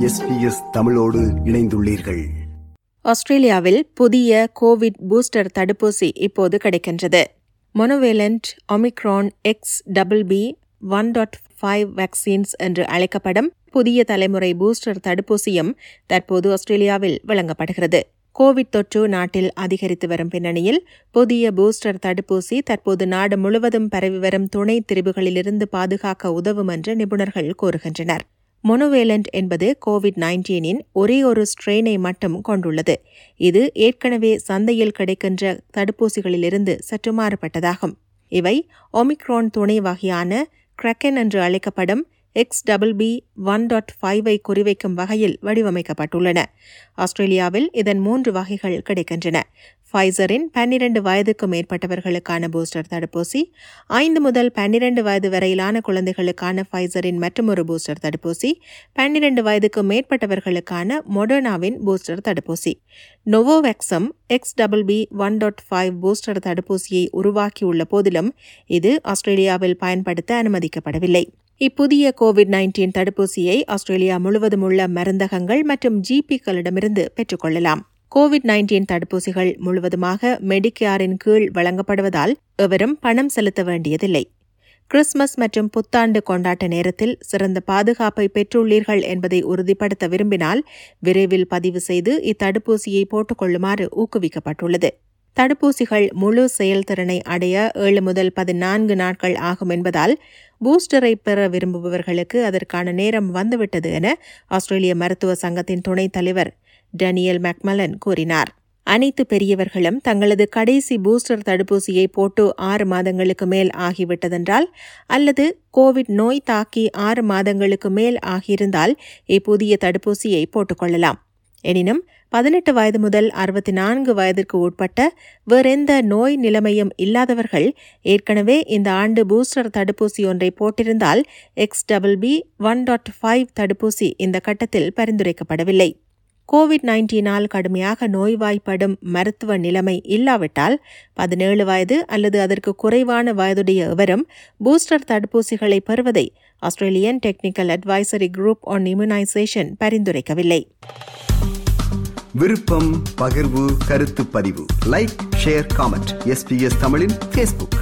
SBS தமிழோடு இணைந்துள்ளீர்கள். ஆஸ்திரேலியாவில் புதிய கோவிட் பூஸ்டர் தடுப்பூசி இப்போது கிடைக்கின்றது. Monovalent omicron X double B one dot five vaccines என்று அழைக்கப்படும் புதிய தலைமுறை பூஸ்டர் தடுப்பூசியும் தற்போது ஆஸ்திரேலியாவில் வழங்கப்படுகிறது. கோவிட் தொற்று நாட்டில் அதிகரித்து வரும் பின்னணியில் புதிய பூஸ்டர் தடுப்பூசி தற்போது நாடு முழுவதும் பரவி வரும் துணை திரிவுகளிலிருந்து பாதுகாக்க உதவும் என்று நிபுணர்கள் கூறுகின்றனர். மொனோவேலண்ட் என்பது கோவிட் நைன்டீனின் ஒரே ஒரு ஸ்ட்ரெயினை மட்டும் கொண்டுள்ளது. இது ஏற்கனவே சந்தையில் கிடைக்கின்ற தடுப்பூசிகளிலிருந்து சற்று மாறுபட்டதாகும். இவை ஒமிக்ரான் துணை வகையான கிரக்கன் என்று அழைக்கப்படும் X double B one dot ஃபைவை குறிவைக்கும் வகையில் வடிவமைக்கப்பட்டுள்ளன. ஆஸ்திரேலியாவில் இதன் மூன்று வகைகள் கிடைக்கின்றன. ஃபைசரின் பன்னிரண்டு வயதுக்கு மேற்பட்டவர்களுக்கான பூஸ்டர் தடுப்பூசி ஐந்து முதல் பன்னிரண்டு வயது வரையிலான குழந்தைகளுக்கான ஃபைசரின் மற்றொரு பூஸ்டர் தடுப்பூசி பன்னிரண்டு வயதுக்கு மேற்பட்டவர்களுக்கான மொடர்னாவின் பூஸ்டர் தடுப்பூசி. நொவோவெக்ஸம் X double B one dot five booster தடுப்பூசியை உருவாக்கியுள்ள போதிலும் இது ஆஸ்திரேலியாவில் பயன்படுத்த அனுமதிக்கப்படவில்லை. இப்புதிய கோவிட் நைன்டீன் தடுப்பூசியை ஆஸ்திரேலியா முழுவதும் உள்ள மருந்தகங்கள் மற்றும் ஜிபிக்களிடமிருந்து பெற்றுக்கொள்ளலாம் கோவிட் நைன்டீன் தடுப்பூசிகள் முழுவதுமாக மெடிக்கேரின் கீழ் வழங்கப்படுவதால் எவரும் பணம் செலுத்த வேண்டியதில்லை. கிறிஸ்துமஸ் மற்றும் புத்தாண்டு கொண்டாட்ட நேரத்தில் சிறந்த பாதுகாப்பை பெற்றுள்ளீர்கள் என்பதை உறுதிப்படுத்த விரும்பினால் விரைவில் பதிவு செய்து இத்தடுப்பூசியை போட்டுக்கொள்ளுமாறு ஊக்குவிக்கப்பட்டுள்ளது. தடுப்பூசிகள் முழு செயல்திறனை அடைய ஏழு முதல் பதினான்கு நாட்கள் ஆகும் என்பதால் பூஸ்டரை பெற விரும்புபவர்களுக்கு அதற்கான நேரம் வந்துவிட்டது என ஆஸ்திரேலிய மருத்துவ சங்கத்தின் துணைத் தலைவர் டேனியல் மெக்மலன் கூறினார். அனைத்து பெரியவர்களும் தங்களது கடைசி பூஸ்டர் தடுப்பூசியை போட்டு ஆறு மாதங்களுக்கு மேல் ஆகிவிட்டதென்றால் அல்லது கோவிட் நோய் தாக்கி ஆறு மாதங்களுக்கு மேல் ஆகியிருந்தால் இப்புதிய தடுப்பூசியை போட்டுக்கொள்ளலாம் எனினும் பதினெட்டு வயது முதல் அறுபத்தி நான்கு வயதிற்கு உட்பட்ட வேறெந்த நோய் நிலைமையும் இல்லாதவர்கள் ஏற்கனவே இந்த ஆண்டு பூஸ்டர் தடுப்பூசி ஒன்றை போட்டிருந்தால் X double B one dot five தடுப்பூசி இந்த கட்டத்தில் பரிந்துரைக்கப்படவில்லை. கோவிட் நைன்டீனால் கடுமையாக நோய்வாய்ப்படும் மருத்துவ நிலைமை இல்லாவிட்டால் பதினேழு வயது அல்லது அதற்கு குறைவான வயதுடைய எவரும் பூஸ்டர் தடுப்பூசிகளை பெறுவதை Australian technical advisory group on immunisation பரிந்துரைக்கவில்லை. விருப்பம் பகிர்வு கருத்து பதிவு. Like share comment. எஸ்பிஎஸ் தமிழின் ஃபேஸ்புக்